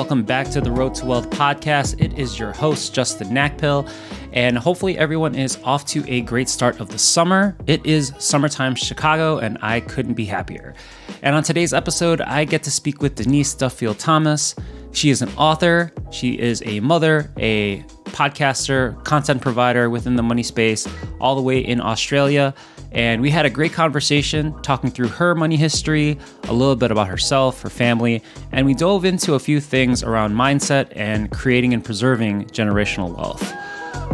Welcome back to the Road to Wealth podcast. It is your host, Justin Nakpil, and hopefully everyone is off to a great start of the summer. It is summertime Chicago, and I couldn't be happier. And on today's episode, I get to speak with Denise Duffield Thomas. She is an author, she is a mother, a podcaster, content provider within the money space, all the way in Australia. And we had a great conversation talking through her money history, a little bit about herself, her family, and we dove into a few things around mindset and creating and preserving generational wealth.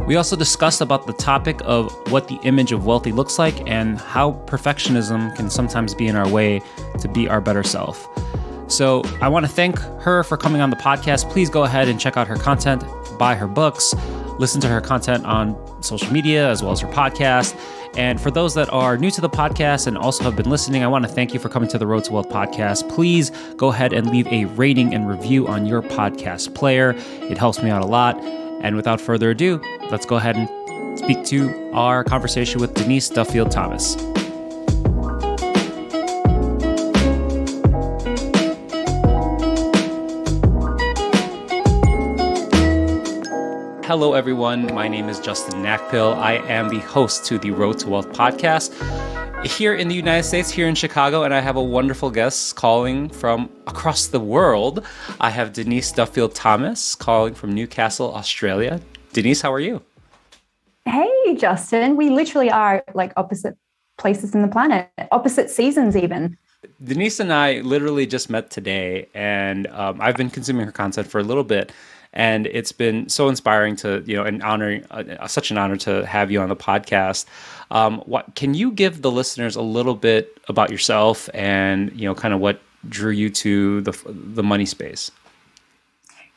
We also discussed about the topic of what the image of wealthy looks like and how perfectionism can sometimes be in our way to be our better self. So, I want to thank her for coming on the podcast. Please go ahead and check out her content, buy her books, listen to her content on social media as well as her podcast. And for those that are new to the podcast and also have been listening, I want to thank you for coming to the Road to Wealth podcast. Please go ahead and leave a rating and review on your podcast player. It helps me out a lot. And without further ado, let's go ahead and speak to our conversation with Denise Duffield Thomas. Hello, everyone. My name is Justin Nakpil. I am the host to the Road to Wealth podcast here in the United States, here in Chicago, and I have a wonderful guest calling from across the world. I have Denise Duffield Thomas calling from Newcastle, Australia. Denise, how are you? Hey, Justin. We literally are like opposite places in the planet, opposite seasons, even. Denise and I literally just met today, and um, I've been consuming her content for a little bit and it's been so inspiring to you know and honoring uh, such an honor to have you on the podcast. Um, what can you give the listeners a little bit about yourself and you know kind of what drew you to the the money space?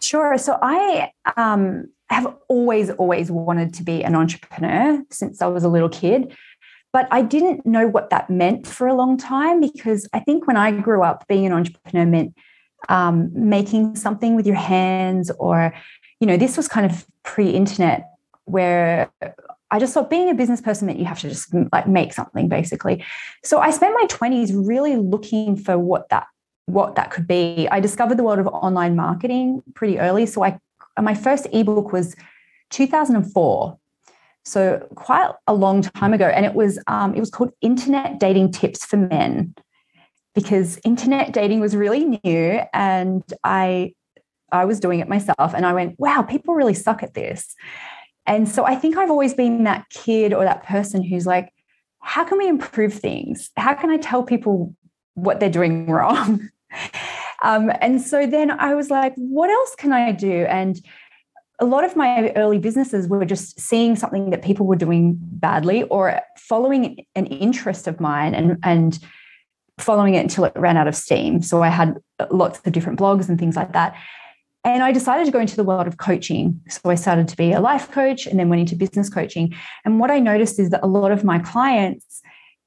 Sure. So i um, have always always wanted to be an entrepreneur since i was a little kid but I didn't know what that meant for a long time because I think when I grew up, being an entrepreneur meant um, making something with your hands or you know this was kind of pre-internet where I just thought being a business person meant you have to just like make something basically. So I spent my 20s really looking for what that what that could be. I discovered the world of online marketing pretty early. So I my first ebook was 2004. So quite a long time ago. And it was um, it was called Internet Dating Tips for Men because internet dating was really new and I I was doing it myself and I went, wow, people really suck at this. And so I think I've always been that kid or that person who's like, how can we improve things? How can I tell people what they're doing wrong? um, and so then I was like, what else can I do? And a lot of my early businesses were just seeing something that people were doing badly or following an interest of mine and, and following it until it ran out of steam. So I had lots of different blogs and things like that. And I decided to go into the world of coaching. So I started to be a life coach and then went into business coaching. And what I noticed is that a lot of my clients,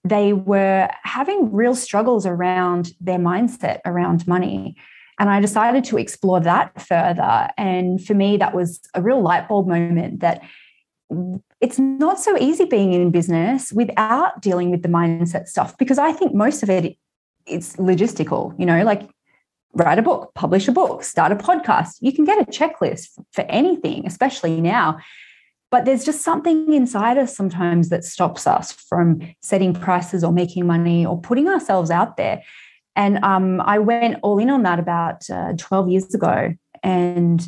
they were having real struggles around their mindset around money. And I decided to explore that further. And for me, that was a real light bulb moment that it's not so easy being in business without dealing with the mindset stuff because I think most of it it's logistical, you know, like write a book, publish a book, start a podcast. You can get a checklist for anything, especially now. But there's just something inside us sometimes that stops us from setting prices or making money or putting ourselves out there. And um, I went all in on that about uh, 12 years ago. And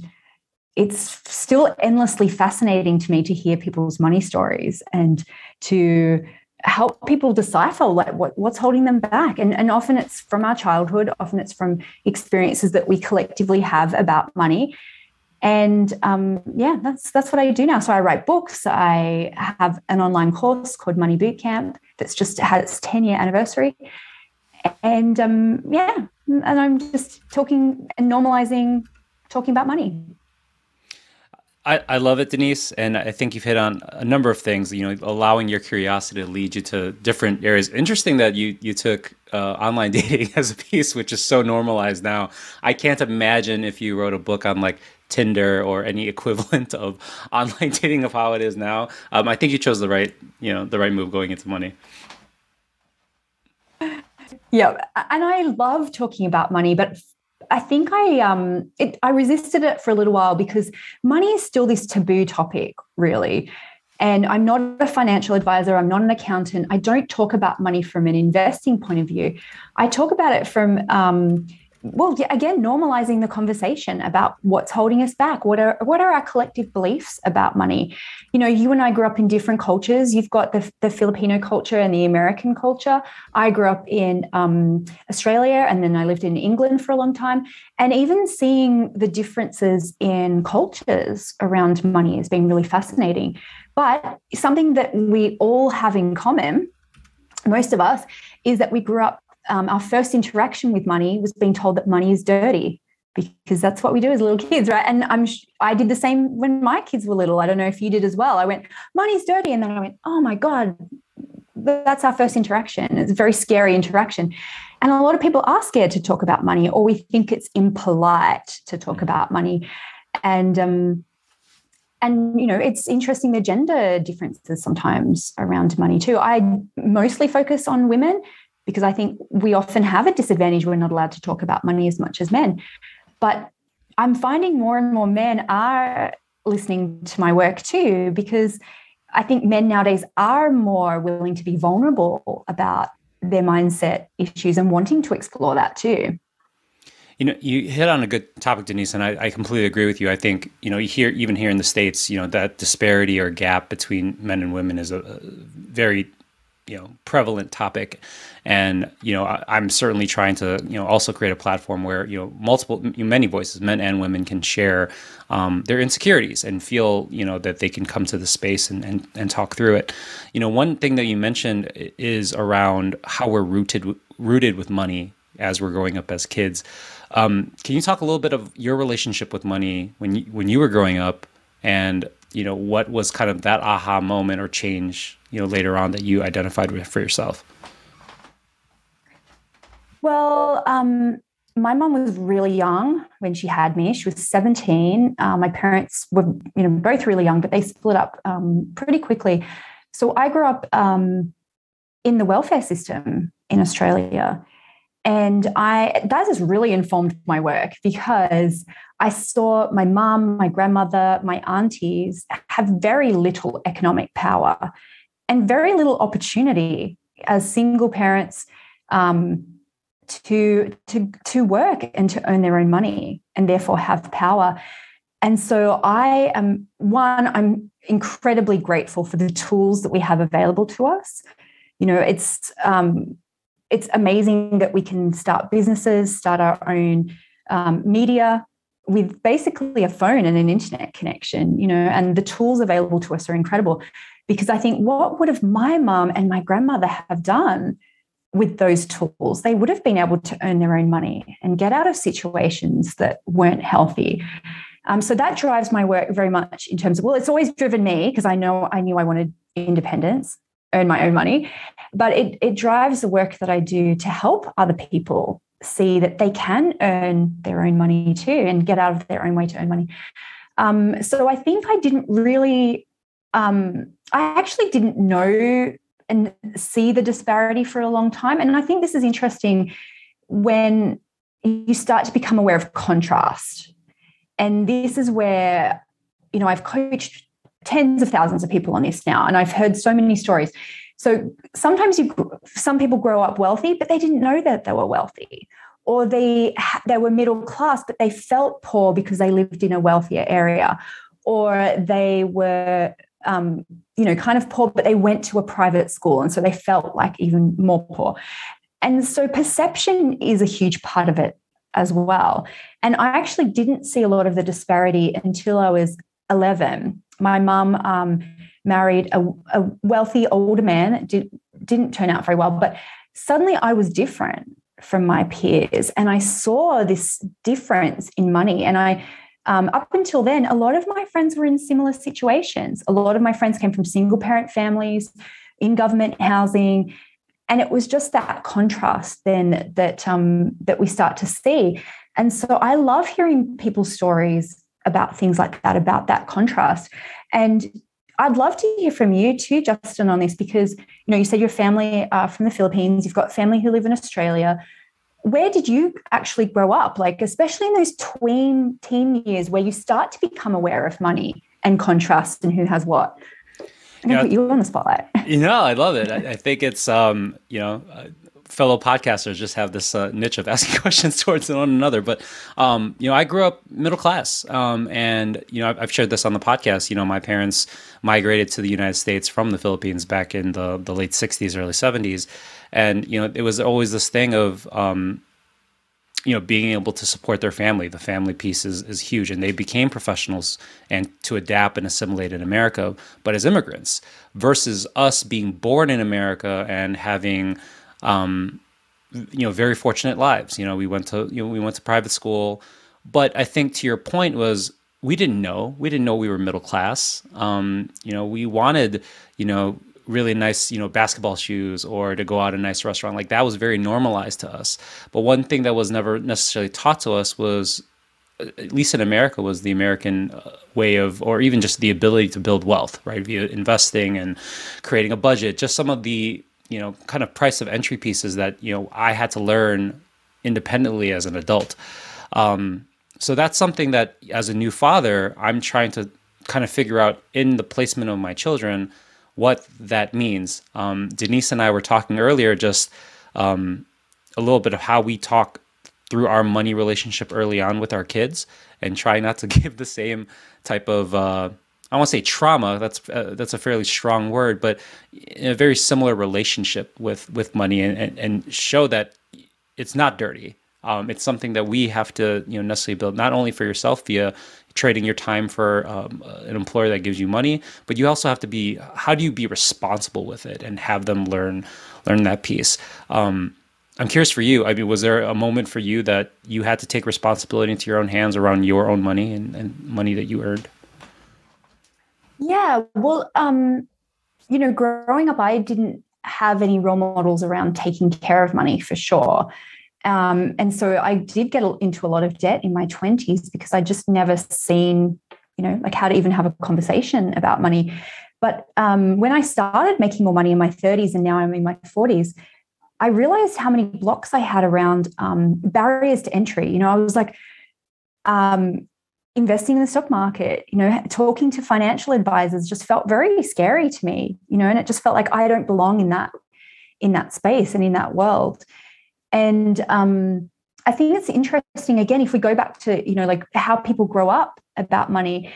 it's still endlessly fascinating to me to hear people's money stories and to help people decipher like what, what's holding them back. And, and often it's from our childhood often it's from experiences that we collectively have about money. And um, yeah that's that's what i do now. So i write books. I have an online course called money bootcamp that's just had its 10 year anniversary and um, yeah and i'm just talking and normalizing talking about money I, I love it, Denise, and I think you've hit on a number of things. You know, allowing your curiosity to lead you to different areas. Interesting that you you took uh, online dating as a piece, which is so normalized now. I can't imagine if you wrote a book on like Tinder or any equivalent of online dating of how it is now. Um, I think you chose the right you know the right move going into money. Yeah, and I love talking about money, but I think I um it, I resisted it for a little while because money is still this taboo topic, really. And I'm not a financial advisor. I'm not an accountant. I don't talk about money from an investing point of view. I talk about it from um, well again normalizing the conversation about what's holding us back. What are what are our collective beliefs about money? You know you and i grew up in different cultures. You've got the, the filipino culture and the american culture. I grew up in um, australia and then i lived in england for a long time. And even seeing the differences in cultures around money has been really fascinating. But something that we all have in common most of us is that we grew up um, our first interaction with money was being told that money is dirty because that's what we do as little kids, right? And I'm I did the same when my kids were little. I don't know if you did as well. I went, money's dirty, and then I went, oh my god, that's our first interaction. It's a very scary interaction. And a lot of people are scared to talk about money, or we think it's impolite to talk about money. And um, and you know, it's interesting the gender differences sometimes around money too. I mostly focus on women because I think we often have a disadvantage. We're not allowed to talk about money as much as men. But I'm finding more and more men are listening to my work too, because I think men nowadays are more willing to be vulnerable about their mindset issues and wanting to explore that too. You know, you hit on a good topic, Denise, and I, I, completely agree with you. I think you know, here even here in the states, you know, that disparity or gap between men and women is a, a very you know prevalent topic. And you know I, am certainly trying to you know also create a platform where you know multiple many voices men and women can share um, their insecurities and feel you know that they can come to the space and, and and talk through it. You know one thing that you mentioned is around how we're rooted rooted with money as we're growing up as kids. Um, can you talk a little bit of your relationship with money when you, when you were growing up? And you know what was kind of that aha moment or change you know later on that you identified with for yourself? Well um, my mom was really young when she had me. She was 17 uh, my parents were you know both really young but they split up um, pretty quickly. So i grew up um, in the welfare system in australia. And I that has really informed my work because I saw my mum, my grandmother, my aunties have very little economic power and very little opportunity as single parents um, to to to work and to earn their own money and therefore have power. And so I am one. I'm incredibly grateful for the tools that we have available to us. You know, it's um, it's amazing that we can start businesses, start our own um, media with basically a phone and an internet connection, you know, and the tools available to us are incredible. Because I think what would have my mom and my grandmother have done with those tools? They would have been able to earn their own money and get out of situations that weren't healthy. Um, so that drives my work very much in terms of, well, it's always driven me because I know I knew I wanted independence earn my own money. But it, it drives the work that I do to help other people see that they can earn their own money too and get out of their own way to earn money. Um, so I think I didn't really, um, I actually didn't know and see the disparity for a long time. And I think this is interesting when you start to become aware of contrast. And this is where, you know, I've coached tens of thousands of people on this now, and I've heard so many stories. So sometimes you, some people grow up wealthy, but they didn't know that they were wealthy, or they they were middle class, but they felt poor because they lived in a wealthier area, or they were um, you know kind of poor, but they went to a private school, and so they felt like even more poor. And so perception is a huge part of it as well. And I actually didn't see a lot of the disparity until I was 11 my mum um, married a, a, wealthy older man. Did, didn't turn out very well, but suddenly I was different from my peers, and I saw this difference in money. And I, um, up until then, a lot of my friends were in similar situations. A lot of my friends came from single parent families, in government housing, and it was just that contrast then that um, that we start to see. And so I love hearing people's stories about things like that, about that contrast. And I'd love to hear from you too, Justin, on this because you know you said your family are from the Philippines. You've got family who live in Australia. Where did you actually grow up? Like, especially in those tween teen years where you start to become aware of money and contrast and who has what. I'm gonna put you on the spotlight. You know, I love it. I, I think it's um, you know, uh, fellow podcasters just have this uh, niche of asking questions towards one another. But um, you know, I grew up middle class, um, and you know, I've, shared this on the podcast. You know, my parents migrated to the United States from the Philippines back in the the late '60s, early '70s, and you know, it was always this thing of um, you know being able to support their family the family piece is, is huge and they became professionals and to adapt and assimilate in america but as immigrants versus us being born in america and having um, you know very fortunate lives you know we went to you know we went to private school but i think to your point was we didn't know we didn't know we were middle class um, you know we wanted you know really nice, you know, basketball shoes or to go out a nice restaurant. Like that was very normalized to us. But one thing that was never necessarily taught to us was at least in America was the American uh, way of or even just the ability to build wealth, right? Via investing and creating a budget, just some of the, you know, kind of price of entry pieces that, you know, I had to learn independently as an adult. Um, so that's something that as a new father, I'm trying to kind of figure out in the placement of my children what that means. Um, Denise and I were talking earlier just um, a little bit of how we talk through our money relationship early on with our kids and try not to give the same type of uh, I want to say trauma. That's uh, that's a fairly strong word, but in a very similar relationship with with money and, and, and show that it's not dirty. Um, it's something that we have to you know necessarily build not only for yourself via trading your time for um, an employer that gives you money, but you also have to be how do you be responsible with it and have them learn learn that piece. Um, I'm curious for you. I mean, was there a moment for you that you had to take responsibility into your own hands around your own money and, and money that you earned? Yeah, well, um, you know, growing up, I didn't have any role models around taking care of money for sure. Um, and so I did get into a lot of debt in my 20s because I just never seen, you know, like how to even have a conversation about money. But um, when I started making more money in my 30s and now I'm in my 40s, I realized how many blocks I had around um, barriers to entry. You know, I was like, um, investing in the stock market, you know, talking to financial advisors just felt very scary to me, you know, and it just felt like I don't belong in that in that space and in that world. And um, I think it's interesting, again, if we go back to, you know, like how people grow up about money,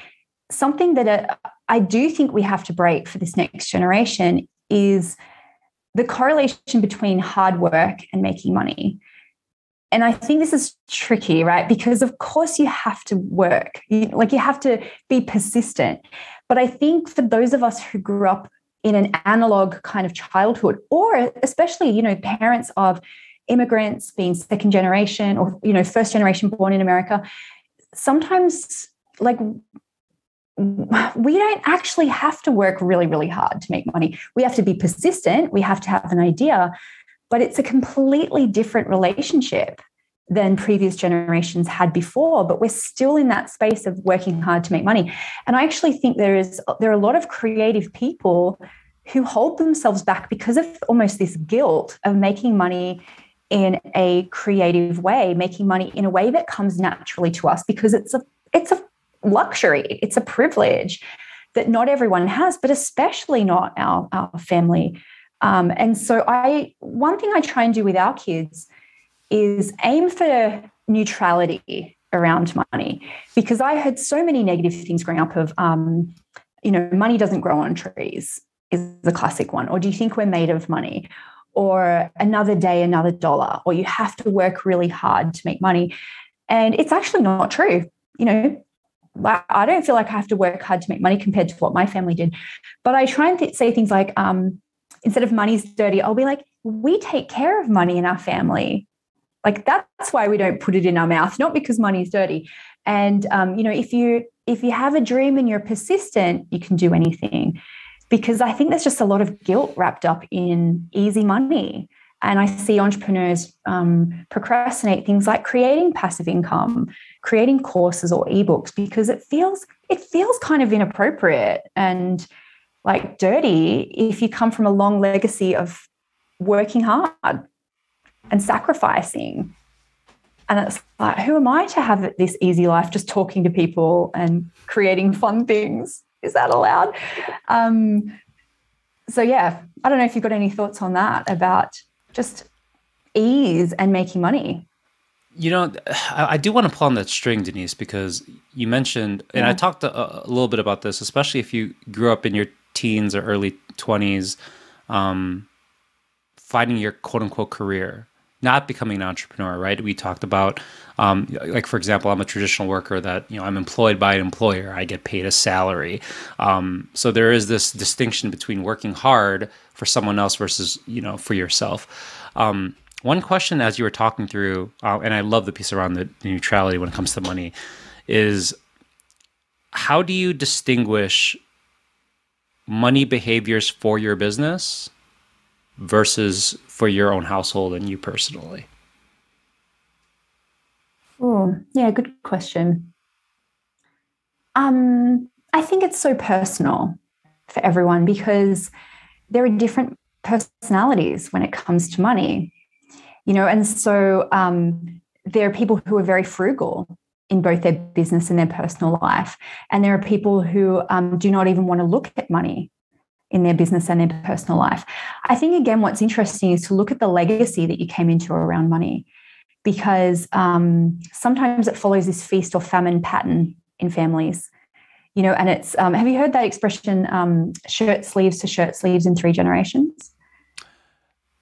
something that uh, I do think we have to break for this next generation is the correlation between hard work and making money. And I think this is tricky, right? Because of course you have to work, you, like you have to be persistent. But I think for those of us who grew up in an analog kind of childhood, or especially, you know, parents of immigrants, being second generation or you know first generation born in America, sometimes like we don't actually have to work really really hard to make money. We have to be persistent, we have to have an idea, but it's a completely different relationship than previous generations had before but we're still in that space of working hard to make money and i actually think there is there are a lot of creative people who hold themselves back because of almost this guilt of making money in a creative way, making money in a way that comes naturally to us because it's a it's a luxury, it's a privilege that not everyone has, but especially not our, our family. Um, and so I one thing I try and do with our kids is aim for neutrality around money because I heard so many negative things growing up of um, you know, money doesn't grow on trees is the classic one. Or do you think we're made of money? or another day, another dollar, or you have to work really hard to make money. And it's actually not true. You know, I don't feel like I have to work hard to make money compared to what my family did. But I try and th- say things like, um, instead of money's dirty, I'll be like, we take care of money in our family. Like that's why we don't put it in our mouth, not because money's dirty. And um, you know, if you if you have a dream and you're persistent, you can do anything because I think there's just a lot of guilt wrapped up in easy money. And I see entrepreneurs um, procrastinate things like creating passive income, creating courses or ebooks because it feels it feels kind of inappropriate and like dirty if you come from a long legacy of working hard and sacrificing And it's like, who am I to have this easy life just talking to people and creating fun things? Is that allowed? Um, so, yeah, I don't know if you've got any thoughts on that about just ease and making money. You know, I, do want to pull on that string, Denise, because you mentioned, and yeah. I talked a, a, little bit about this, especially if you grew up in your teens or early 20s, um, finding your quote unquote career, not becoming an entrepreneur, right? We talked about, um, like, for example, I'm a traditional worker that, you know, I'm employed by an employer, I get paid a salary. Um, so there is this distinction between working hard for someone else versus, you know, for yourself. Um, one question as you were talking through, uh, and I love the piece around the neutrality when it comes to money, is how do you distinguish money behaviors for your business versus for your own household and you personally? Oh, yeah, good question. Um, I think it's so personal for everyone because there are different personalities when it comes to money you know and so um, there are people who are very frugal in both their business and their personal life and there are people who um, do not even want to look at money in their business and their personal life i think again what's interesting is to look at the legacy that you came into around money because um, sometimes it follows this feast or famine pattern in families you know and it's um, have you heard that expression um, shirt sleeves to shirt sleeves in three generations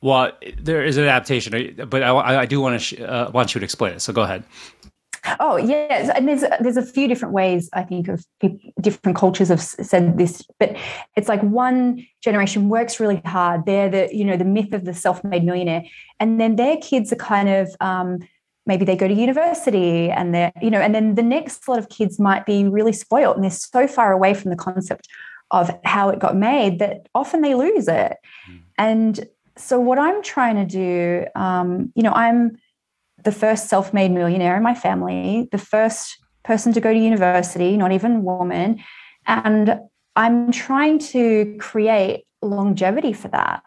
well, there is an adaptation, but I, I do want to sh- uh, want you to explain it. So go ahead. Oh yes, and there's there's a few different ways I think of people, different cultures have said this, but it's like one generation works really hard. They're the you know the myth of the self-made millionaire, and then their kids are kind of um, maybe they go to university and they're you know, and then the next lot of kids might be really spoiled and they're so far away from the concept of how it got made that often they lose it, mm. and so what I'm trying to do, um, you know, I'm the first self-made millionaire in my family, the first person to go to university, not even woman, and I'm trying to create longevity for that.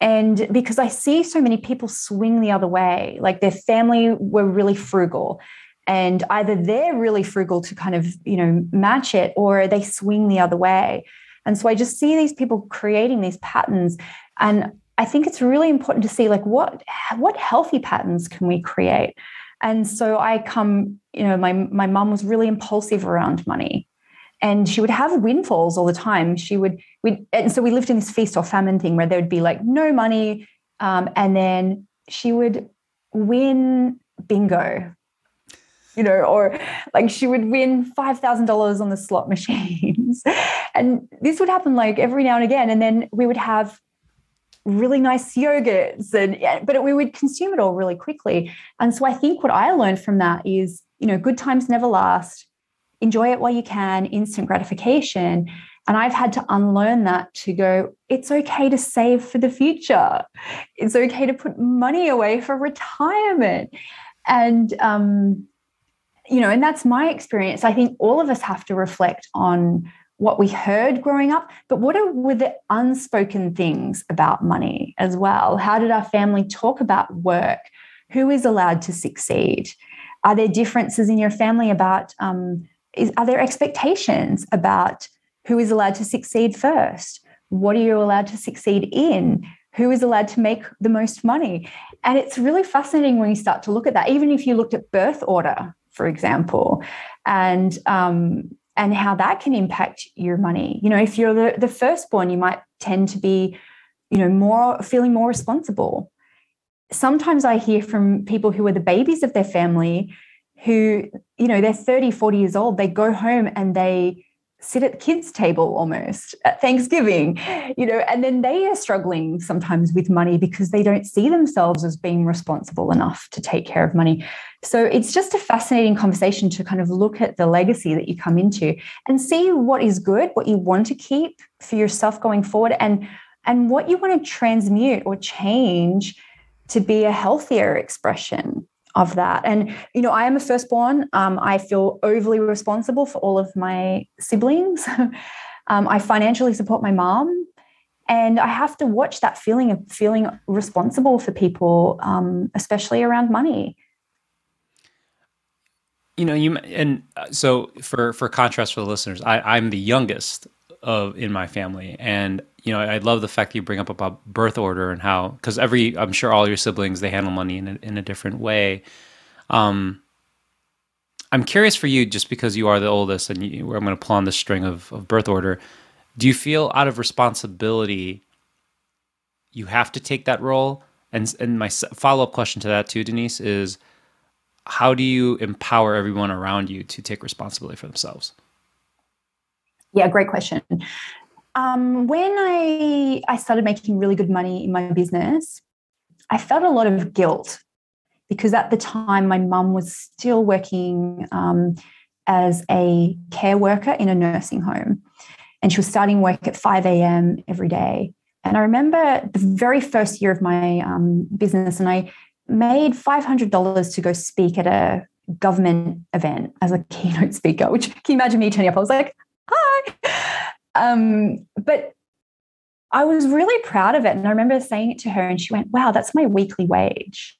And because I see so many people swing the other way, like their family were really frugal and either they're really frugal to kind of, you know, match it or they swing the other way. And so I just see these people creating these patterns and I think it's really important to see like what what healthy patterns can we create. And so I come, you know, my my mom was really impulsive around money. And she would have windfalls all the time. She would, we, and so we lived in this feast or famine thing where there would be like no money, um, and then she would win bingo you know, or like she would win $5,000 on the slot machines. and this would happen like every now and again. And then we would have really nice yogurts and but we would consume it all really quickly. And so i think what i learned from that is you know good times never last. Enjoy it while you can instant gratification. And i've had to unlearn that to go it's okay to save for the future. It's okay to put money away for retirement. And um you know and that's my experience. I think all of us have to reflect on what we heard growing up, but what are, were the unspoken things about money as well? How did our family talk about work? Who is allowed to succeed? Are there differences in your family about, um, is, are there expectations about who is allowed to succeed first? What are you allowed to succeed in? Who is allowed to make the most money? And it's really fascinating when you start to look at that, even if you looked at birth order, for example, and um, and how that can impact your money. You know, if you're the, the firstborn, you might tend to be, you know, more feeling more responsible. Sometimes I hear from people who are the babies of their family who, you know, they're 30, 40 years old, they go home and they sit at the kids' table almost at Thanksgiving, you know, and then they are struggling sometimes with money because they don't see themselves as being responsible enough to take care of money. So it's just a fascinating conversation to kind of look at the legacy that you come into and see what is good, what you want to keep for yourself going forward, and and what you want to transmute or change to be a healthier expression of that. And, you know, I am a firstborn. Um, I feel overly responsible for all of my siblings. um, I financially support my mom. And I have to watch that feeling of feeling responsible for people, um, especially around money. you know you and uh, so for for contrast for the listeners i i'm the youngest of in my family and you know i love the fact that you bring up about birth order and how because every i'm sure all your siblings they handle money in a, in a different way um i'm curious for you just because you are the oldest and you, i'm going to pull on the string of, of birth order do you feel out of responsibility you have to take that role and and my follow-up question to that too denise is how do you empower everyone around you to take responsibility for themselves? Yeah, great question. Um, when I I started making really good money in my business, I felt a lot of guilt because at the time my mum was still working um, as a care worker in a nursing home, and she was starting work at five a.m. every day. And I remember the very first year of my um, business, and I made $500 to go speak at a government event as a keynote speaker, which can you imagine me turning up? I was like, hi. Um, but I was really proud of it. And I remember saying it to her, and she went, wow, that's my weekly wage.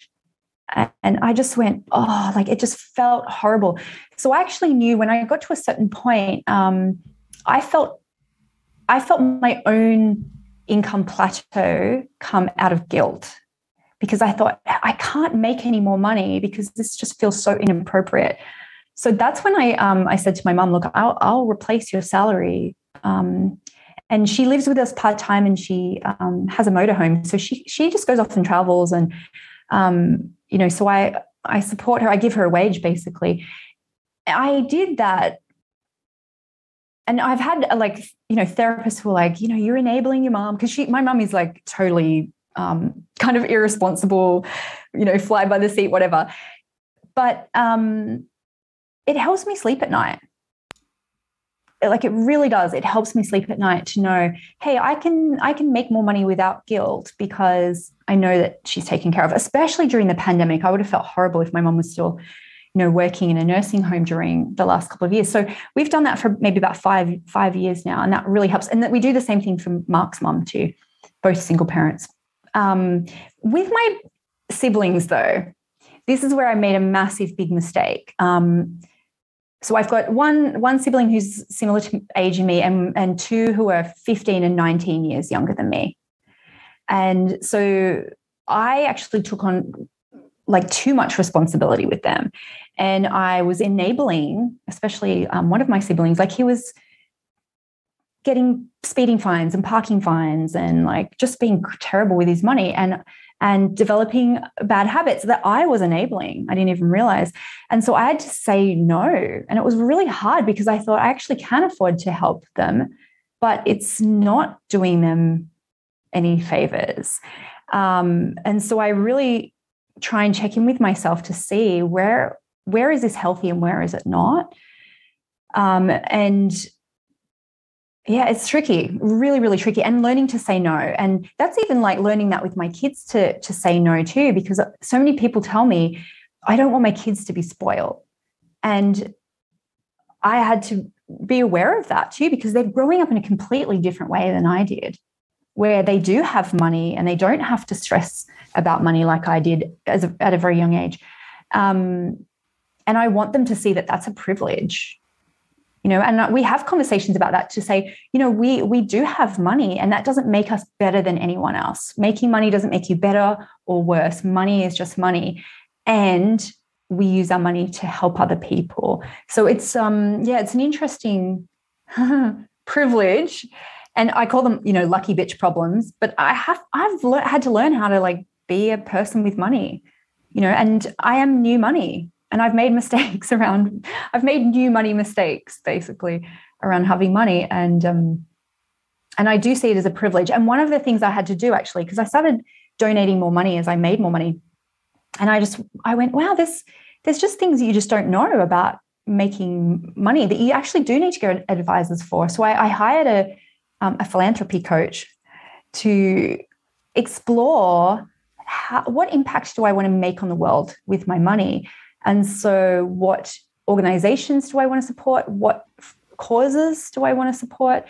And I just went, oh, like it just felt horrible. So I actually knew when I got to a certain point, um, I felt I felt my own income plateau come out of guilt because I thought I can't make any more money because this just feels so inappropriate. So that's when I um, I said to my mom, look, I'll, I'll replace your salary. Um, and she lives with us part time, and she um, has a motorhome, so she she just goes off and travels, and um, you know, so I I support her. I give her a wage basically. I did that and I've had like you know therapists who are like, you know, you're enabling your mom because she, my mom is like totally um, kind of irresponsible, you know, fly by the seat, whatever. But um, it helps me sleep at night. Like it really does. It helps me sleep at night to know, hey, I can I can make more money without guilt because I know that she's taken care of. Especially during the pandemic, I would have felt horrible if my mom was still, you know, working in a nursing home during the last couple of years. So we've done that for maybe about five five years now, and that really helps. And that we do the same thing for Mark's mom too, both single parents. Um, with my siblings, though, this is where I made a massive, big mistake. Um, so I've got one one sibling who's similar to age in me, and and two who are 15 and 19 years younger than me. And so I actually took on like too much responsibility with them, and I was enabling, especially um, one of my siblings. Like he was getting speeding fines and parking fines and like just being terrible with his money and and developing bad habits that I was enabling. I didn't even realize. And so I had to say no. And it was really hard because I thought I actually can afford to help them, but it's not doing them any favors. Um, and so I really try and check in with myself to see where where is this healthy and where is it not. Um, and yeah it's tricky really really tricky and learning to say no and that's even like learning that with my kids to to say no too because so many people tell me i don't want my kids to be spoiled and i had to be aware of that too because they're growing up in a completely different way than i did where they do have money and they don't have to stress about money like i did as a, at a very young age um, and i want them to see that that's a privilege you know and we have conversations about that to say you know we we do have money and that doesn't make us better than anyone else. Making money doesn't make you better or worse. Money is just money. And we use our money to help other people. So it's um yeah it's an interesting privilege. And i call them you know lucky bitch problems but i have i've le- had to learn how to like be a person with money you know and i am new money and I've made mistakes around. I've made new money mistakes basically around having money, and um, and I do see it as a privilege. And one of the things I had to do actually, because I started donating more money as I made more money, and I just I went, wow, this there's just things you just don't know about making money that you actually do need to get advisors for. So I, I hired a um, a philanthropy coach to explore how, what impact do I want to make on the world with my money and so, what organizations do I want to support? What causes do I want to support?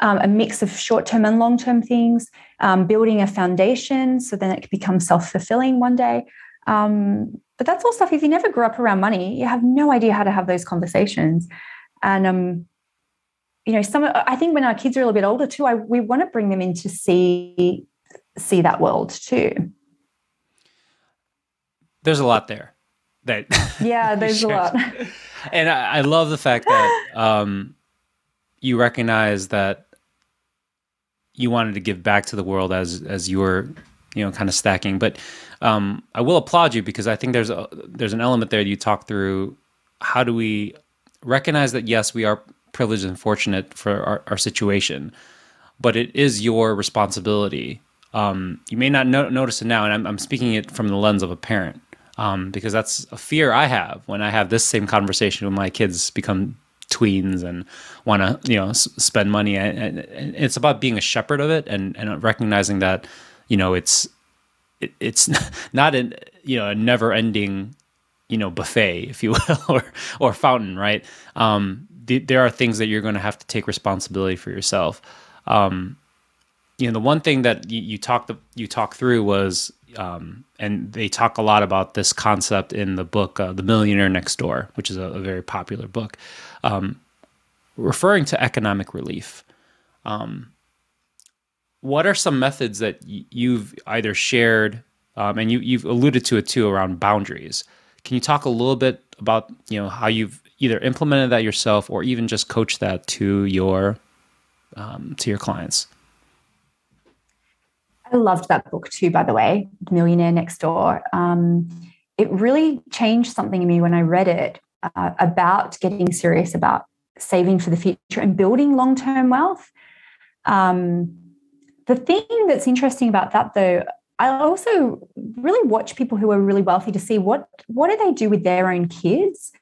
Um, a mix of short term and long term things, um, building a foundation so then it can become self fulfilling one day. Um, but that's all stuff if you never grew up around money you have no idea how to have those conversations and um you know some i think when our kids are a little bit older too I, we want to bring them in to see see that world too there's a lot there that yeah there's a lot. And I, I, love the fact that um you recognize that you wanted to give back to the world as as you were you know kind of stacking. But um, i will applaud you because i think there's a there's an element there you talk through. How do we recognize that yes we are privileged and fortunate for our, our situation but it is your responsibility. Um, you may not no- notice it now and I'm, I'm, speaking it from the lens of a parent um, because that's a fear i have when i have this same conversation when my kids become tweens and want to you know s- spend money. And, and, it's about being a shepherd of it and, and recognizing that you know it's it, it's not a you know a never ending you know buffet if you will or or fountain right? Um th- there are things that you're going to have to take responsibility for yourself. Um you know the one thing that you, you talked you talked through was um, and they talk a lot about this concept in the book uh, the millionaire next door which is a, a very popular book um, referring to economic relief. Um, what are some methods that y- you've either shared um, and you, you've alluded to it too around boundaries? Can you talk a little bit about you know how you've either implemented that yourself or even just coached that to your um, to your clients? I loved that book too, by the way, Millionaire Next Door. Um, it really changed something in me when I read it uh, about getting serious about saving for the future and building long term wealth. Um, the thing that's interesting about that, though, I also really watch people who are really wealthy to see what what do they do with their own kids,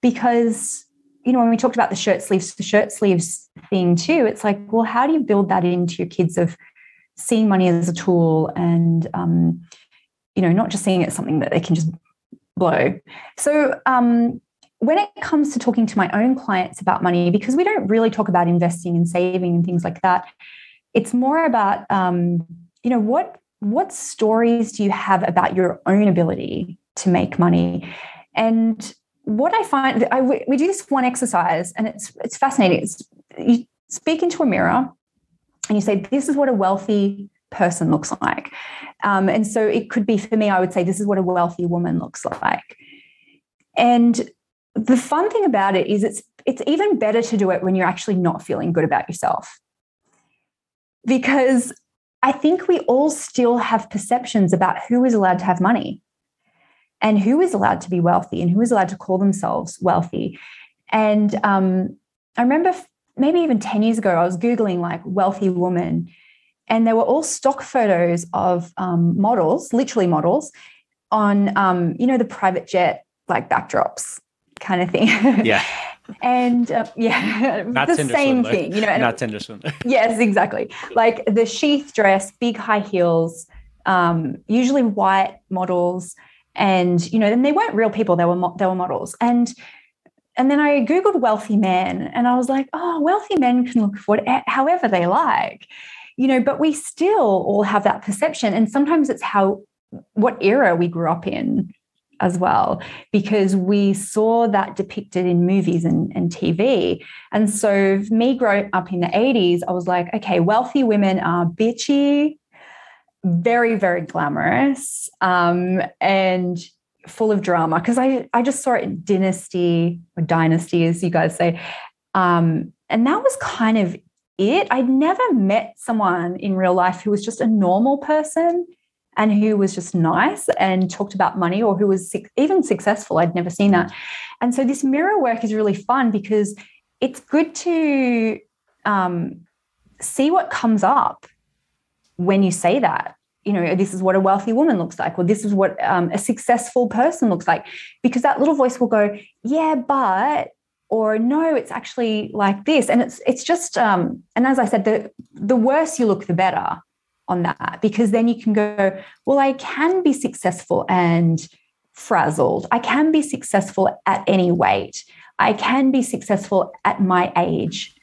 because you know when we talked about the shirt sleeves, the shirt sleeves thing too, it's like, well, how do you build that into your kids of seeing money as a tool and um, you know not just seeing it as something that they can just blow. So um, when it comes to talking to my own clients about money, because we don't really talk about investing and saving and things like that, it's more about um, you know what what stories do you have about your own ability to make money, and what I find I, we do this one exercise, and it's it's fascinating. It's, you speak into a mirror, and you say, "This is what a wealthy person looks like," um, and so it could be for me. I would say, "This is what a wealthy woman looks like," and the fun thing about it is it's it's even better to do it when you're actually not feeling good about yourself. Because I think we all still have perceptions about who is allowed to have money and who is allowed to be wealthy and who is allowed to call themselves wealthy. And um, I remember maybe even 10 years ago, I was Googling like wealthy woman, and there were all stock photos of um, models, literally models, on, um, you know, the private jet like backdrops kind of thing. Yeah. and uh, yeah, not the same thing, you know. not Tinder swindler. yes, exactly. Like the sheath dress, big high heels, um, usually white models, and you know, and they weren't real people; they were mo- they were models. And and then I googled wealthy men, and I was like, oh, wealthy men can look what however they like, you know. But we still all have that perception, and sometimes it's how what era we grew up in as well, because we saw that depicted in movies and, and TV. And so, me growing up in the 80s, I was like, okay, wealthy women are bitchy, very, very glamorous, um, and full of drama. Because I, I just saw it Dynasty or Dynasty, as you guys say. Um, and that was kind of it. I'd never met someone in real life who was just a normal person and who was just nice and talked about money or who was even successful. I'd never seen that. And so this mirror work is really fun because it's good to um, see what comes up when you say that. You know, this is what a wealthy woman looks like, or this is what um, a successful person looks like, because that little voice will go, "Yeah, but," or "No, it's actually like this," and it's it's just. Um, and as I said, the the worse you look, the better on that because then you can go, well, I can be successful and frazzled. I can be successful at any weight. I can be successful at my age.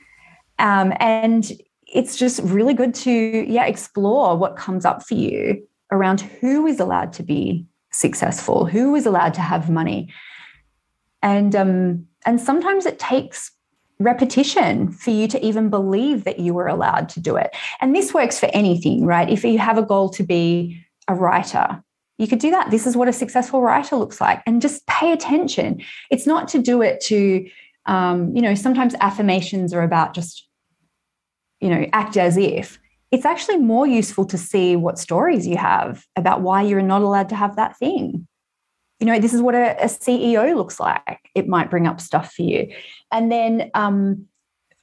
Um, and it's just really good to, yeah, explore what comes up for you around who is allowed to be successful? who is allowed to have money? And um, and sometimes it takes repetition for you to even believe that you were allowed to do it. And this works for anything, right? If you have a goal to be a writer, you could do that. This is what a successful writer looks like. And just pay attention. It's not to do it to, um, you know, sometimes affirmations are about just, you know, act as if. It's actually more useful to see what stories you have about why you're not allowed to have that thing. You know, this is what a, a CEO looks like. It might bring up stuff for you. And then um,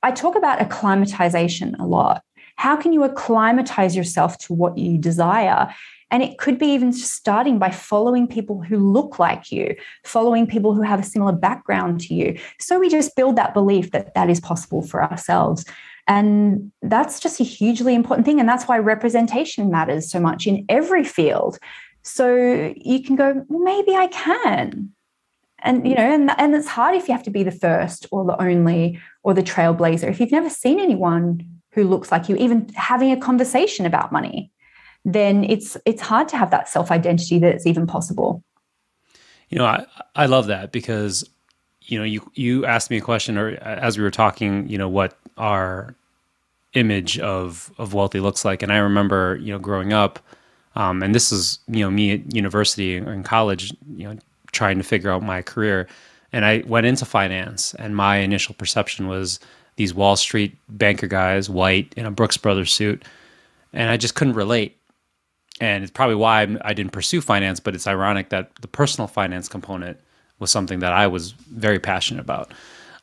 I talk about acclimatization a lot. How can you acclimatize yourself to what you desire? And it could be even starting by following people who look like you, following people who have a similar background to you. So we just build that belief that that is possible for ourselves. And that's just a hugely important thing. And that's why representation matters so much in every field. So you can go, well, maybe I can. And you know, and, and it's hard if you have to be the first or the only or the trailblazer. If you've never seen anyone who looks like you, even having a conversation about money, then it's it's hard to have that self identity that it's even possible. You know, I I love that because you know you you asked me a question or as we were talking, you know, what our image of of wealthy looks like, and I remember you know growing up, um, and this is you know me at university or in college, you know, trying to figure out my career, and I went into finance, and my initial perception was these Wall Street banker guys, white in a Brooks Brothers suit, and I just couldn't relate and it's probably why I didn't pursue finance. But it's ironic that the personal finance component was something that I was very passionate about.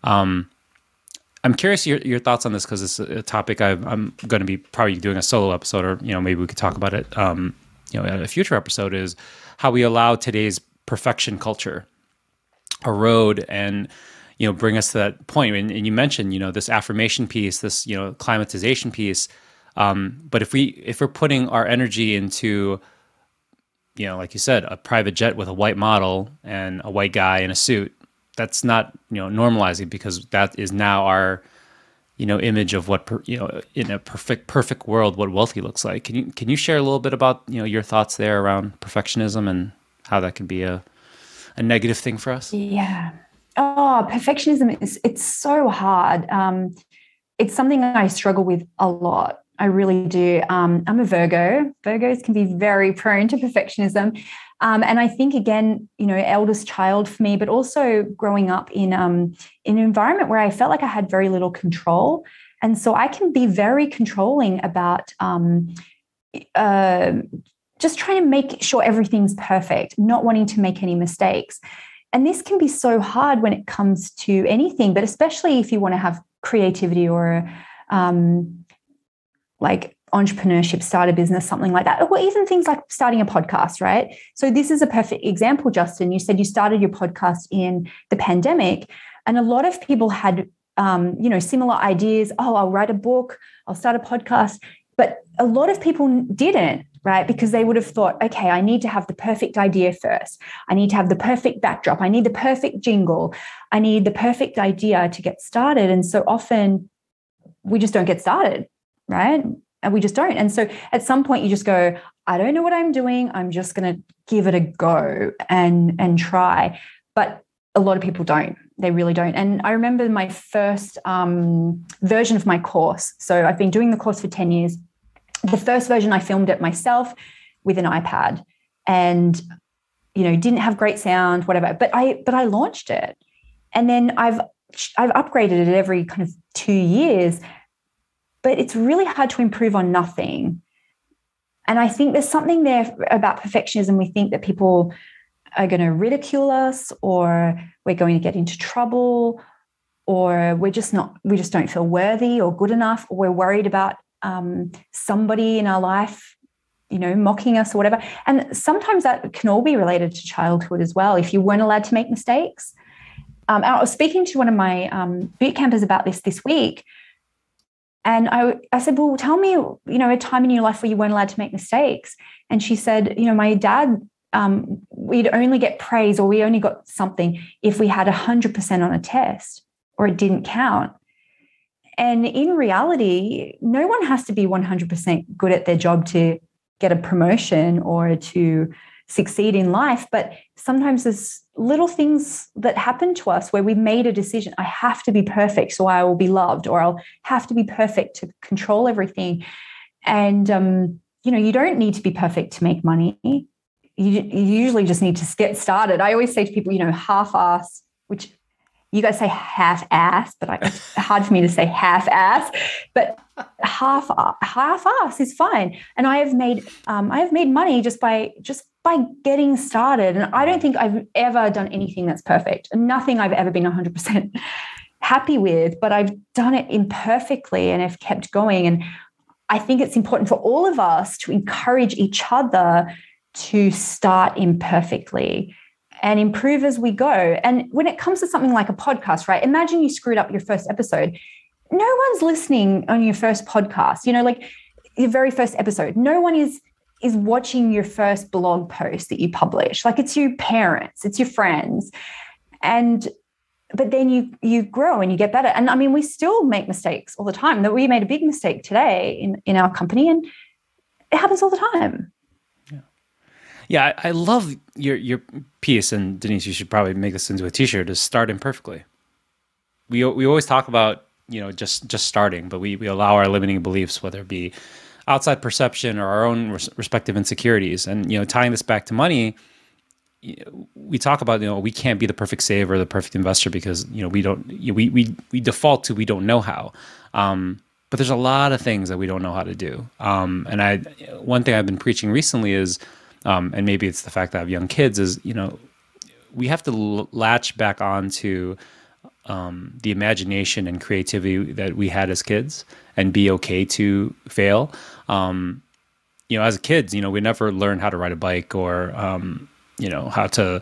Um, I'm curious your, your thoughts on this because it's a topic i am going to be probably doing a solo episode, or you know maybe we could talk about it. Um, you know, a future episode is how we allow today's perfection culture erode and you know bring us to that point. And, and you mentioned you know this affirmation piece, this you know climatization piece um, but if we if we're putting our energy into, you know, like you said, a private jet with a white model and a white guy in a suit, that's not you know normalizing because that is now our you know image of what per, you know in a perfect perfect world what wealthy looks like. Can you can you share a little bit about you know your thoughts there around perfectionism and how that can be a a negative thing for us? Yeah. Oh, perfectionism is it's so hard. Um, it's something I struggle with a lot. I really do. Um, I'm a Virgo. Virgos can be very prone to perfectionism. Um, and I think again, you know, eldest child for me, but also growing up in um, in an environment where I felt like I had very little control, and so I can be very controlling about um, uh, just trying to make sure everything's perfect, not wanting to make any mistakes. And this can be so hard when it comes to anything, but especially if you want to have creativity or um, like entrepreneurship, start a business, something like that, or even things like starting a podcast, right? So, this is a perfect example, Justin. You said you started your podcast in the pandemic, and a lot of people had, um, you know, similar ideas. Oh, I'll write a book, I'll start a podcast. But a lot of people didn't, right? Because they would have thought, okay, I need to have the perfect idea first. I need to have the perfect backdrop. I need the perfect jingle. I need the perfect idea to get started. And so often we just don't get started right? And we just don't. And so at some point you just go, I don't know what I'm doing. I'm just going to give it a go and and try. But a lot of people don't. They really don't. And I remember my first um, version of my course. So I've been doing the course for 10 years. The first version I filmed it myself with an iPad and you know didn't have great sound whatever but i but i launched it and then i've i've upgraded it every kind of 2 years but it's really hard to improve on nothing. And I think there's something there about perfectionism. We think that people are going to ridicule us or we're going to get into trouble or we're just not, we just don't feel worthy or good enough or we're worried about um, somebody in our life you know, mocking us or whatever. And sometimes that can all be related to childhood as well. If you weren't allowed to make mistakes. Um, I was speaking to one of my um, boot campers about this this week, and I, I said, well, tell me, you know, a time in your life where you weren't allowed to make mistakes. And she said, you know, my dad, um, we'd only get praise or we only got something if we had 100% on a test or it didn't count. And in reality, no one has to be 100% good at their job to get a promotion or to succeed in life. But sometimes there's little things that happen to us where we've made a decision I have to be perfect so I will be loved, or I'll have to be perfect to control everything. And, um, you know, you don't need to be perfect to make money. You, you usually just need to get started. I always say to people, you know, half ass, which you guys say half ass, but I, it's hard for me to say half ass. But half half ass is fine. And I have made um, I have made money just by just by getting started. And I don't think I've ever done anything that's perfect. Nothing I've ever been 100 percent happy with, but I've done it imperfectly and have kept going. And I think it's important for all of us to encourage each other to start imperfectly and improve as we go. And when it comes to something like a podcast, right? Imagine you screwed up your first episode. No one's listening on your first podcast, you know, like your very first episode. No one is is watching your first blog post that you publish. Like it's your parents, it's your friends. And but then you you grow and you get better. And I mean, we still make mistakes all the time. That we made a big mistake today in, in our company, and it happens all the time. Yeah, I, I, love your your piece, and Denise, you should probably make this into a T-shirt. Is start imperfectly. We we always talk about you know just just starting, but we we allow our limiting beliefs, whether it be outside perception or our own res- respective insecurities, and you know tying this back to money. We talk about you know we can't be the perfect saver, the perfect investor because you know we don't you know, we we we default to we don't know how. Um, but there's a lot of things that we don't know how to do. Um, and I one thing I've been preaching recently is um, and maybe it's the fact that I have young kids is you know we have to l- latch back on to um, the imagination and creativity that we had as kids and be okay to fail. Um, you know, as kids, you know, we never learned how to ride a bike or, um, you know, how to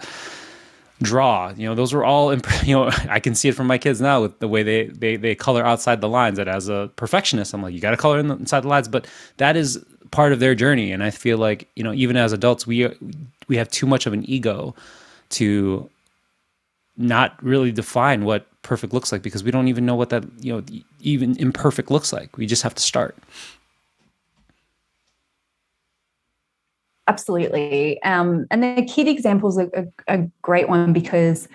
draw. You know, those were all, imp- you know, I can see it from my kids now with the way they, they, they color outside the lines that as a perfectionist, I'm like, you got to color in the, inside the lines, but that is part of their journey. And I feel like you know, even as adults, we we have too much of an ego to not really define what perfect looks like because we don't even know what that you know even imperfect looks like. We just have to start. Absolutely. Um, and the kid examples are a, a great one because,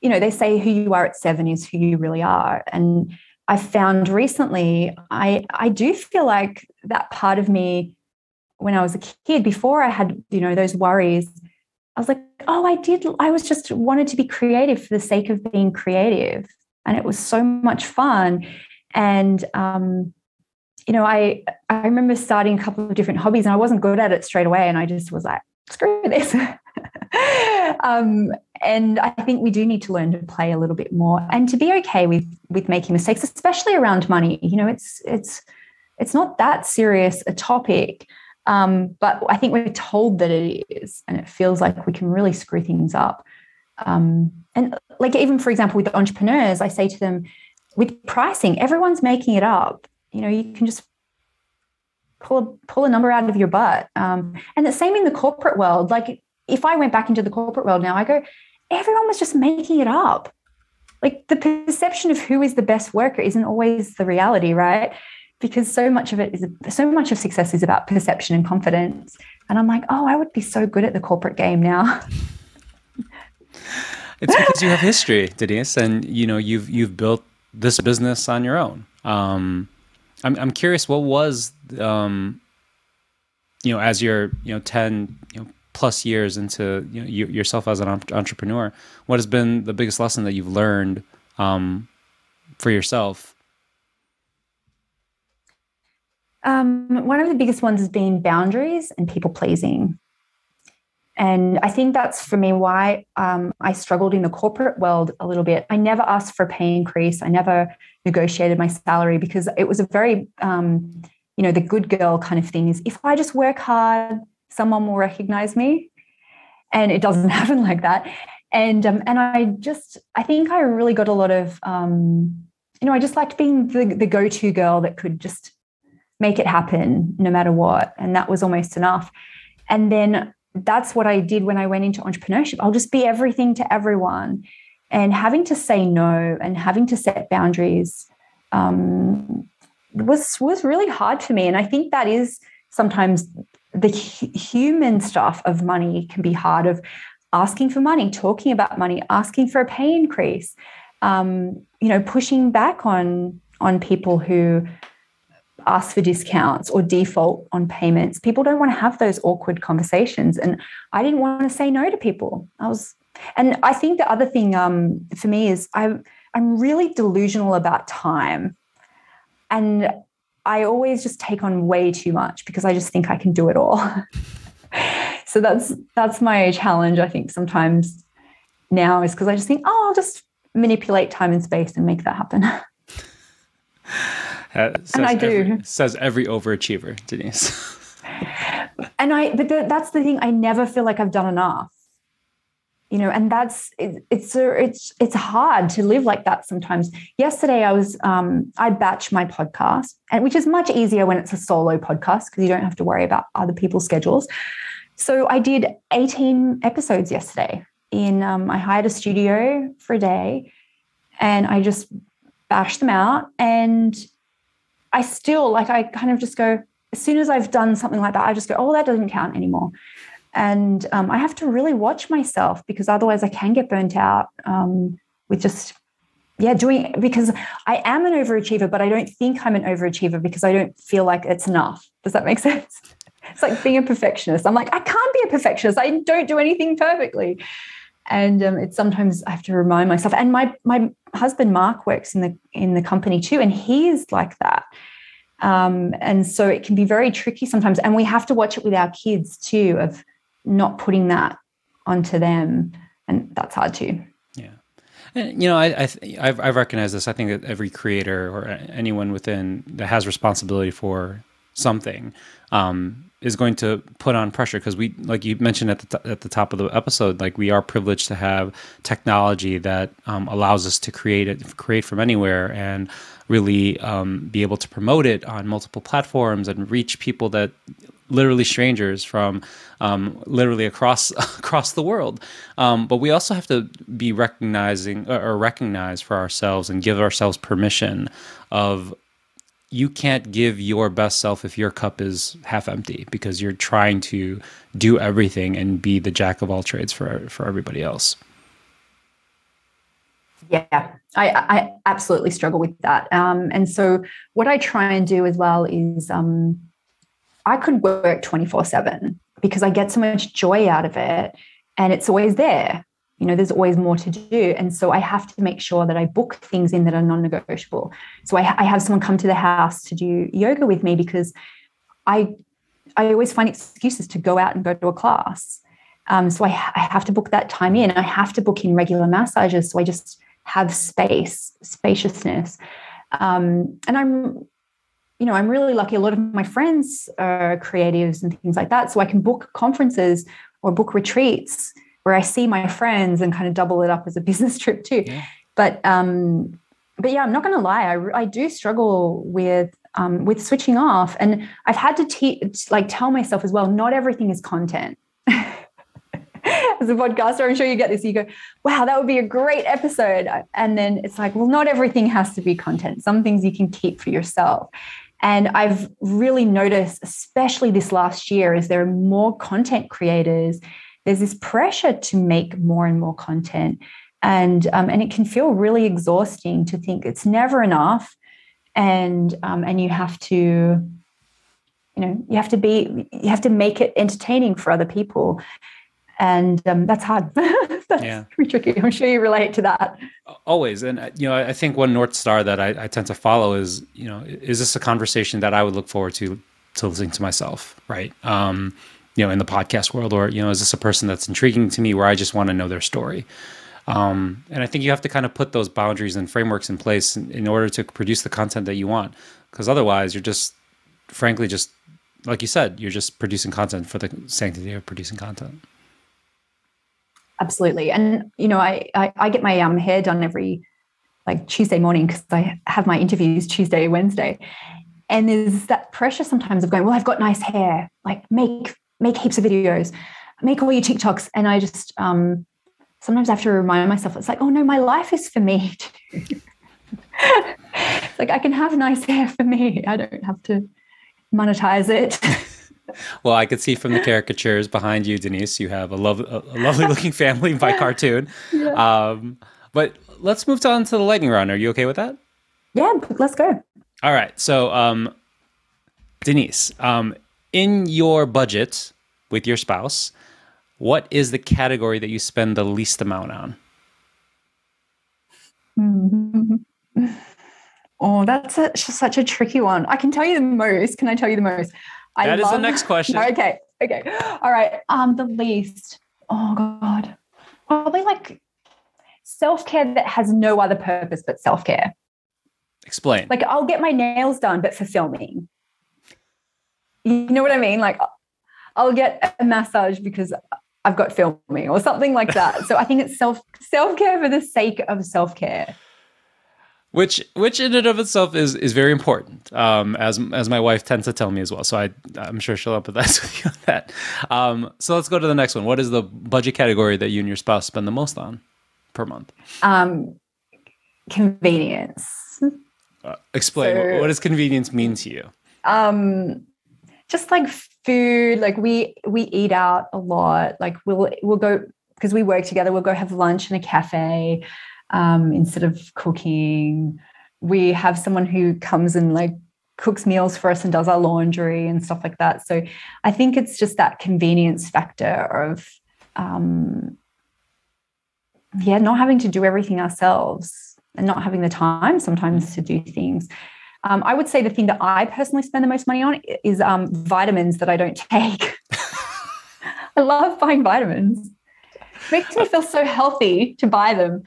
you know, they say who you are at seven is who you really are. And I found recently, I I do feel like that part of me when I was a kid, before I had, you know, those worries, I was like, oh, I did, I was just wanted to be creative for the sake of being creative. And it was so much fun. And um, you know, I I remember starting a couple of different hobbies and I wasn't good at it straight away. And I just was like, screw this. um, and I think we do need to learn to play a little bit more and to be okay with with making mistakes, especially around money. You know, it's it's it's not that serious a topic. Um, but I think we're told that it is, and it feels like we can really screw things up. Um, and like even for example, with entrepreneurs, I say to them, with pricing, everyone's making it up. You know, you can just pull a, pull a number out of your butt. Um, and the same in the corporate world. Like if I went back into the corporate world now, I go, everyone was just making it up. Like the perception of who is the best worker isn't always the reality, right? Because so much of it is so much of success is about perception and confidence. And I'm like, oh, I would be so good at the corporate game now. it's because you have history, Denise, and you know you've you've built this business on your own. Um, I'm I'm curious, what was um, you know as you're you know ten you know plus years into you know, you, yourself as an entrepreneur, what has been the biggest lesson that you've learned um, for yourself? Um, one of the biggest ones has been boundaries and people pleasing. And I think that's for me why um, I struggled in the corporate world a little bit. I never asked for a pay increase. I never negotiated my salary because it was a very, um, you know, the good girl kind of thing is if I just work hard, someone will recognize me. And it doesn't happen like that. And um, and i just i think i really got a lot of um, you know i just liked being the, the go-to girl that could just make it happen no matter what. And that was almost enough. And then that's what i did when i went into entrepreneurship. I'll just be everything to everyone. And having to say no and having to set boundaries um, was was really hard for me. And i think that is sometimes the human stuff of money can be hard of asking for money, talking about money, asking for a pay increase, um, you know, pushing back on on people who ask for discounts or default on payments. People don't want to have those awkward conversations, and I didn't want to say no to people. I was, and I think the other thing um, for me is I'm I'm really delusional about time, and I always just take on way too much because I just think I can do it all. so that's that's my challenge. I think sometimes now is because I just think, oh, I'll just manipulate time and space and make that happen. Uh, and I do. Every, says every overachiever, Denise. and I, but the, that's the thing. I never feel like I've done enough. You know, and that's it, it's it's it's hard to live like that sometimes. Yesterday, I was um, I batch my podcast, and which is much easier when it's a solo podcast because you don't have to worry about other people's schedules. So I did 18 episodes yesterday. In um, I hired a studio for a day, and I just bashed them out. And I still like I kind of just go as soon as I've done something like that, I just go, oh, that doesn't count anymore. And um, I have to really watch myself because otherwise I can get burnt out um, with just yeah doing because I am an overachiever, but I don't think I'm an overachiever because I don't feel like it's enough. Does that make sense? It's like being a perfectionist. I'm like I can't be a perfectionist. I don't do anything perfectly and um, it's sometimes I have to remind myself. And my my husband Mark works in the in the company too, and he's like that. Um, and so it can be very tricky sometimes, and we have to watch it with our kids too, of not putting that onto them, and that's hard too. Yeah, and you know, I, I I've, I've recognized this. I think that every creator or anyone within that has responsibility for something um, is going to put on pressure because we, like you mentioned at the t- at the top of the episode, like we are privileged to have technology that um, allows us to create it, create from anywhere, and really um, be able to promote it on multiple platforms and reach people that literally strangers from um, literally across across the world. Um, but we also have to be recognizing or recognize for ourselves and give ourselves permission of you can't give your best self if your cup is half empty because you're trying to do everything and be the jack of all trades for for everybody else. Yeah, I, I absolutely struggle with that. Um, and so, what I try and do as well is um, I could work 24 7 because I get so much joy out of it and it's always there. You know there's always more to do. And so i have to make sure that i book things in that are non-negotiable. So i, I have someone come to the house to do yoga with me because i i always find excuses to go out and go to a class. Um, so I, I have to book that time in. I have to book in regular massages so i just have space spaciousness. Um, and i'm you know i'm really lucky a lot of my friends are creatives and things like that so i can book conferences or book retreats where I see my friends and kind of double it up as a business trip too. Yeah. But um, but yeah, I'm not going to lie. I, I do struggle with um, with switching off, and I've had to te- like tell myself as well. Not everything is content. as a podcaster, I'm sure you get this. You go, "Wow, that would be a great episode," and then it's like, "Well, not everything has to be content. Some things you can keep for yourself." And I've really noticed, especially this last year, as there are more content creators. There's this pressure to make more and more content. And um, and it can feel really exhausting to think it's never enough. And um, and you have to you know you have to be you have to make it entertaining for other people and um, that's hard. That's yeah. pretty tricky. I'm sure you relate to that. Always. And uh, you know i think one north star that I, I tend to follow is you know is this a conversation that i would look forward to to listening to myself right? Um you know in the podcast world or you know is this a person that's intriguing to me where i just want to know their story? Um, and i think you have to kind of put those boundaries and frameworks in place in, in order to produce the content that you want. Because otherwise you're just frankly just like you said you're just producing content for the sanctity of producing content absolutely and you know i i, I get my um, hair done every like tuesday morning because i have my interviews tuesday wednesday and there's that pressure sometimes of going well i've got nice hair like make make heaps of videos, make all your TikToks. And I just um, sometimes I have to remind myself, it's like, oh no, my life is for me. like I can have nice hair for me. I don't have to monetize it. well, I could see from the caricatures behind you, Denise, you have a, a lovely looking family by cartoon. Yeah. Um, but let's move on to the lightning round. Are you okay with that? Yeah, let's go. All right. So, um, Denise, um, in your budget with your spouse, what is the category that you spend the least amount on? Oh, that's a, such a tricky one. I can tell you the most. Can I tell you the most? I that love, is the next question. okay. Okay. All right. Um, the least. Oh God. Probably like self-care that has no other purpose but self-care. Explain. Like I'll get my nails done, but for filming. You know what I mean? Like I'll get a massage because I've got filming or something like that. so I think it's self self-care for the sake of self-care which which in and of itself is is very important um, as as my wife tends to tell me as well. So i i'm sure she'll empathize with you on that. Um, so let's go to the next one. What is the budget category that you and your spouse spend the most on per month? Um, convenience. Uh, explain so, what, does convenience mean to you? Um just like food. Like we we eat out a lot. Like we'll we'll go because we work together we'll go have lunch in a cafe um, instead of cooking. We have someone who comes and like cooks meals for us and does our laundry and stuff like that. So I think it's just that convenience factor of, um, yeah, not having to do everything ourselves and not having the time sometimes to do things. Um, I would say the thing that I personally spend the most money on is um, vitamins that I don't take. I love buying vitamins. It makes me feel so healthy to buy them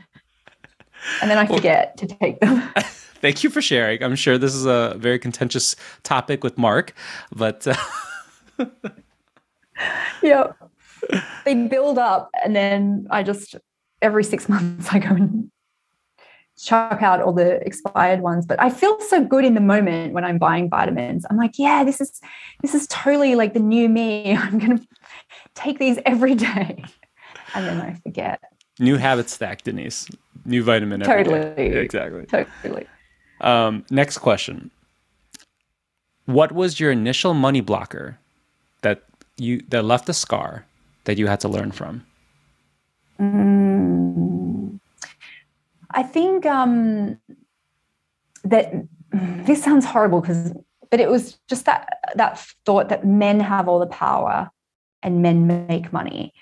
and then I forget well, to take them. Thank you for sharing. I'm sure this is a very contentious topic with Mark, but uh... yeah, they build up, and then I just every six months I go and chuck out all the expired ones. But i feel so good in the moment when i'm buying vitamins. I'm like yeah this is this is totally like the new me. I'm gonna take these every day. And then i forget. New habit stack denise new vitamin. Totally. Exactly. Totally. Um, next question. What was your initial money blocker that you that left a scar that you had to learn from? Mm, I think um, that this sounds horrible because, but it was just that that thought that men have all the power and men make money.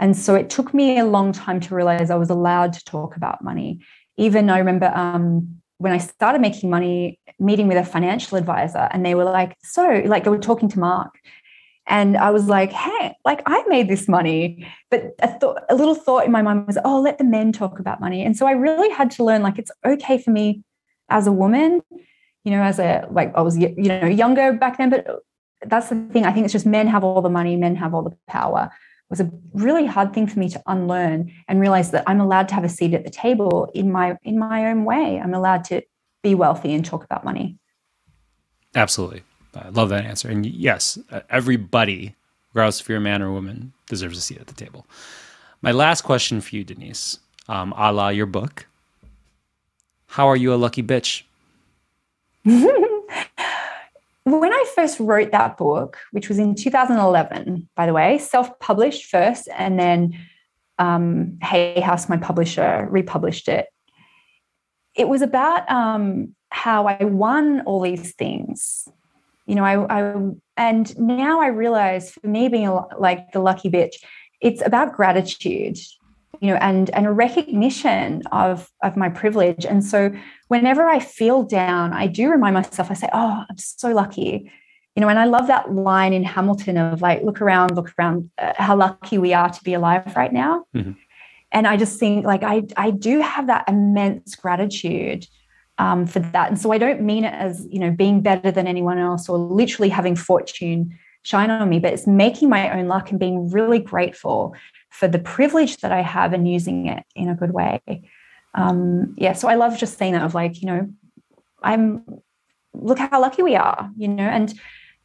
And so it took me a long time to realize I was allowed to talk about money. Even I remember um, when I started making money, meeting with a financial advisor, and they were like, So, like, they were talking to Mark. And I was like, Hey, like, I made this money. But a, th- a little thought in my mind was, Oh, let the men talk about money. And so I really had to learn, like, it's okay for me as a woman, you know, as a, like, I was, you know, younger back then, but that's the thing. I think it's just men have all the money, men have all the power was a really hard thing for me to unlearn and realize that I'm allowed to have a seat at the table in my in my own way. I'm allowed to be wealthy and talk about money. Absolutely. I love that answer. And yes, everybody, regardless if you're a man or a woman, deserves a seat at the table. My last question for you, Denise, um, a la your book. How are you a lucky bitch? when I first wrote that book, which was in 2011, by the way, self published first, and then um, Hay House, my publisher, republished it. It was about um, how I won all these things. You know, I, I and now I realize for me being a, like the lucky bitch, it's about gratitude you know and and a recognition of of my privilege and so whenever i feel down i do remind myself i say oh i'm so lucky you know and i love that line in hamilton of like look around look around uh, how lucky we are to be alive right now mm-hmm. and i just think like i i do have that immense gratitude um, for that and so i don't mean it as you know being better than anyone else or literally having fortune shine on me but it's making my own luck and being really grateful for the privilege that I have and using it in a good way. Um, yeah, so I love just saying that of like, you know, I'm look how lucky we are, you know, and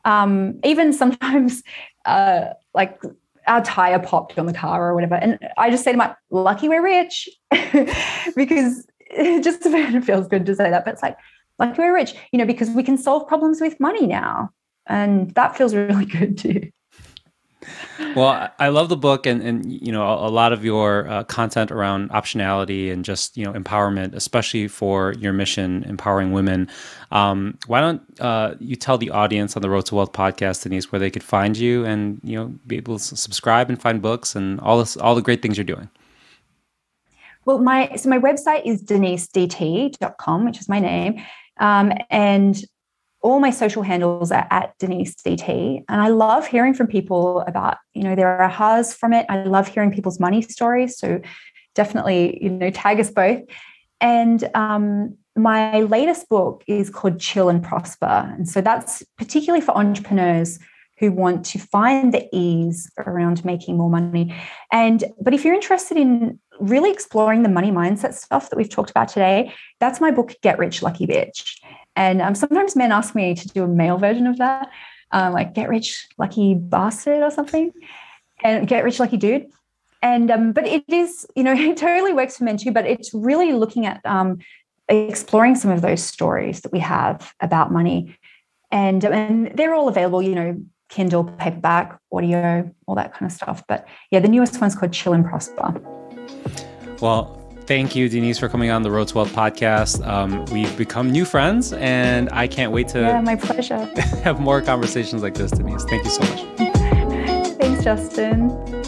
um, even sometimes uh, like our tire popped on the car or whatever, and I just say to my lucky we're rich because it just feels good to say that, but it's like lucky we're rich, you know, because we can solve problems with money now, and that feels really good too. Well, I love the book, and and you know a, lot of your uh, content around optionality and just you know empowerment, especially for your mission, empowering women. Um, why don't uh, you tell the audience on the Road to Wealth podcast, Denise, where they could find you and you know be able to subscribe and find books and all this, all the great things you're doing. Well, my so my website is denisedt.com, which is my name. Um, and all my social handles are at Denise DT. And I love hearing from people about, you know, their ahas from it. I love hearing people's money stories. So definitely, you know, tag us both. And um, my latest book is called Chill and Prosper. And so that's particularly for entrepreneurs who want to find the ease around making more money. And but if you're interested in really exploring the money mindset stuff that we've talked about today, that's my book, Get Rich Lucky Bitch. And um, sometimes men ask me to do a male version of that, um, like Get Rich Lucky Bastard or something, and Get Rich Lucky Dude. And um, but it is, you know, it totally works for men too. But it's really looking at um, exploring some of those stories that we have about money, and and they're all available. You know, Kindle, paperback, audio, all that kind of stuff. But yeah, the newest one's called Chill and Prosper. Well, thank you, Denise, for coming on the Road to Wealth podcast. Um, we've become new friends, and I can't wait to yeah, my pleasure. have more conversations like this, Denise. Thank you so much. Thanks, Justin.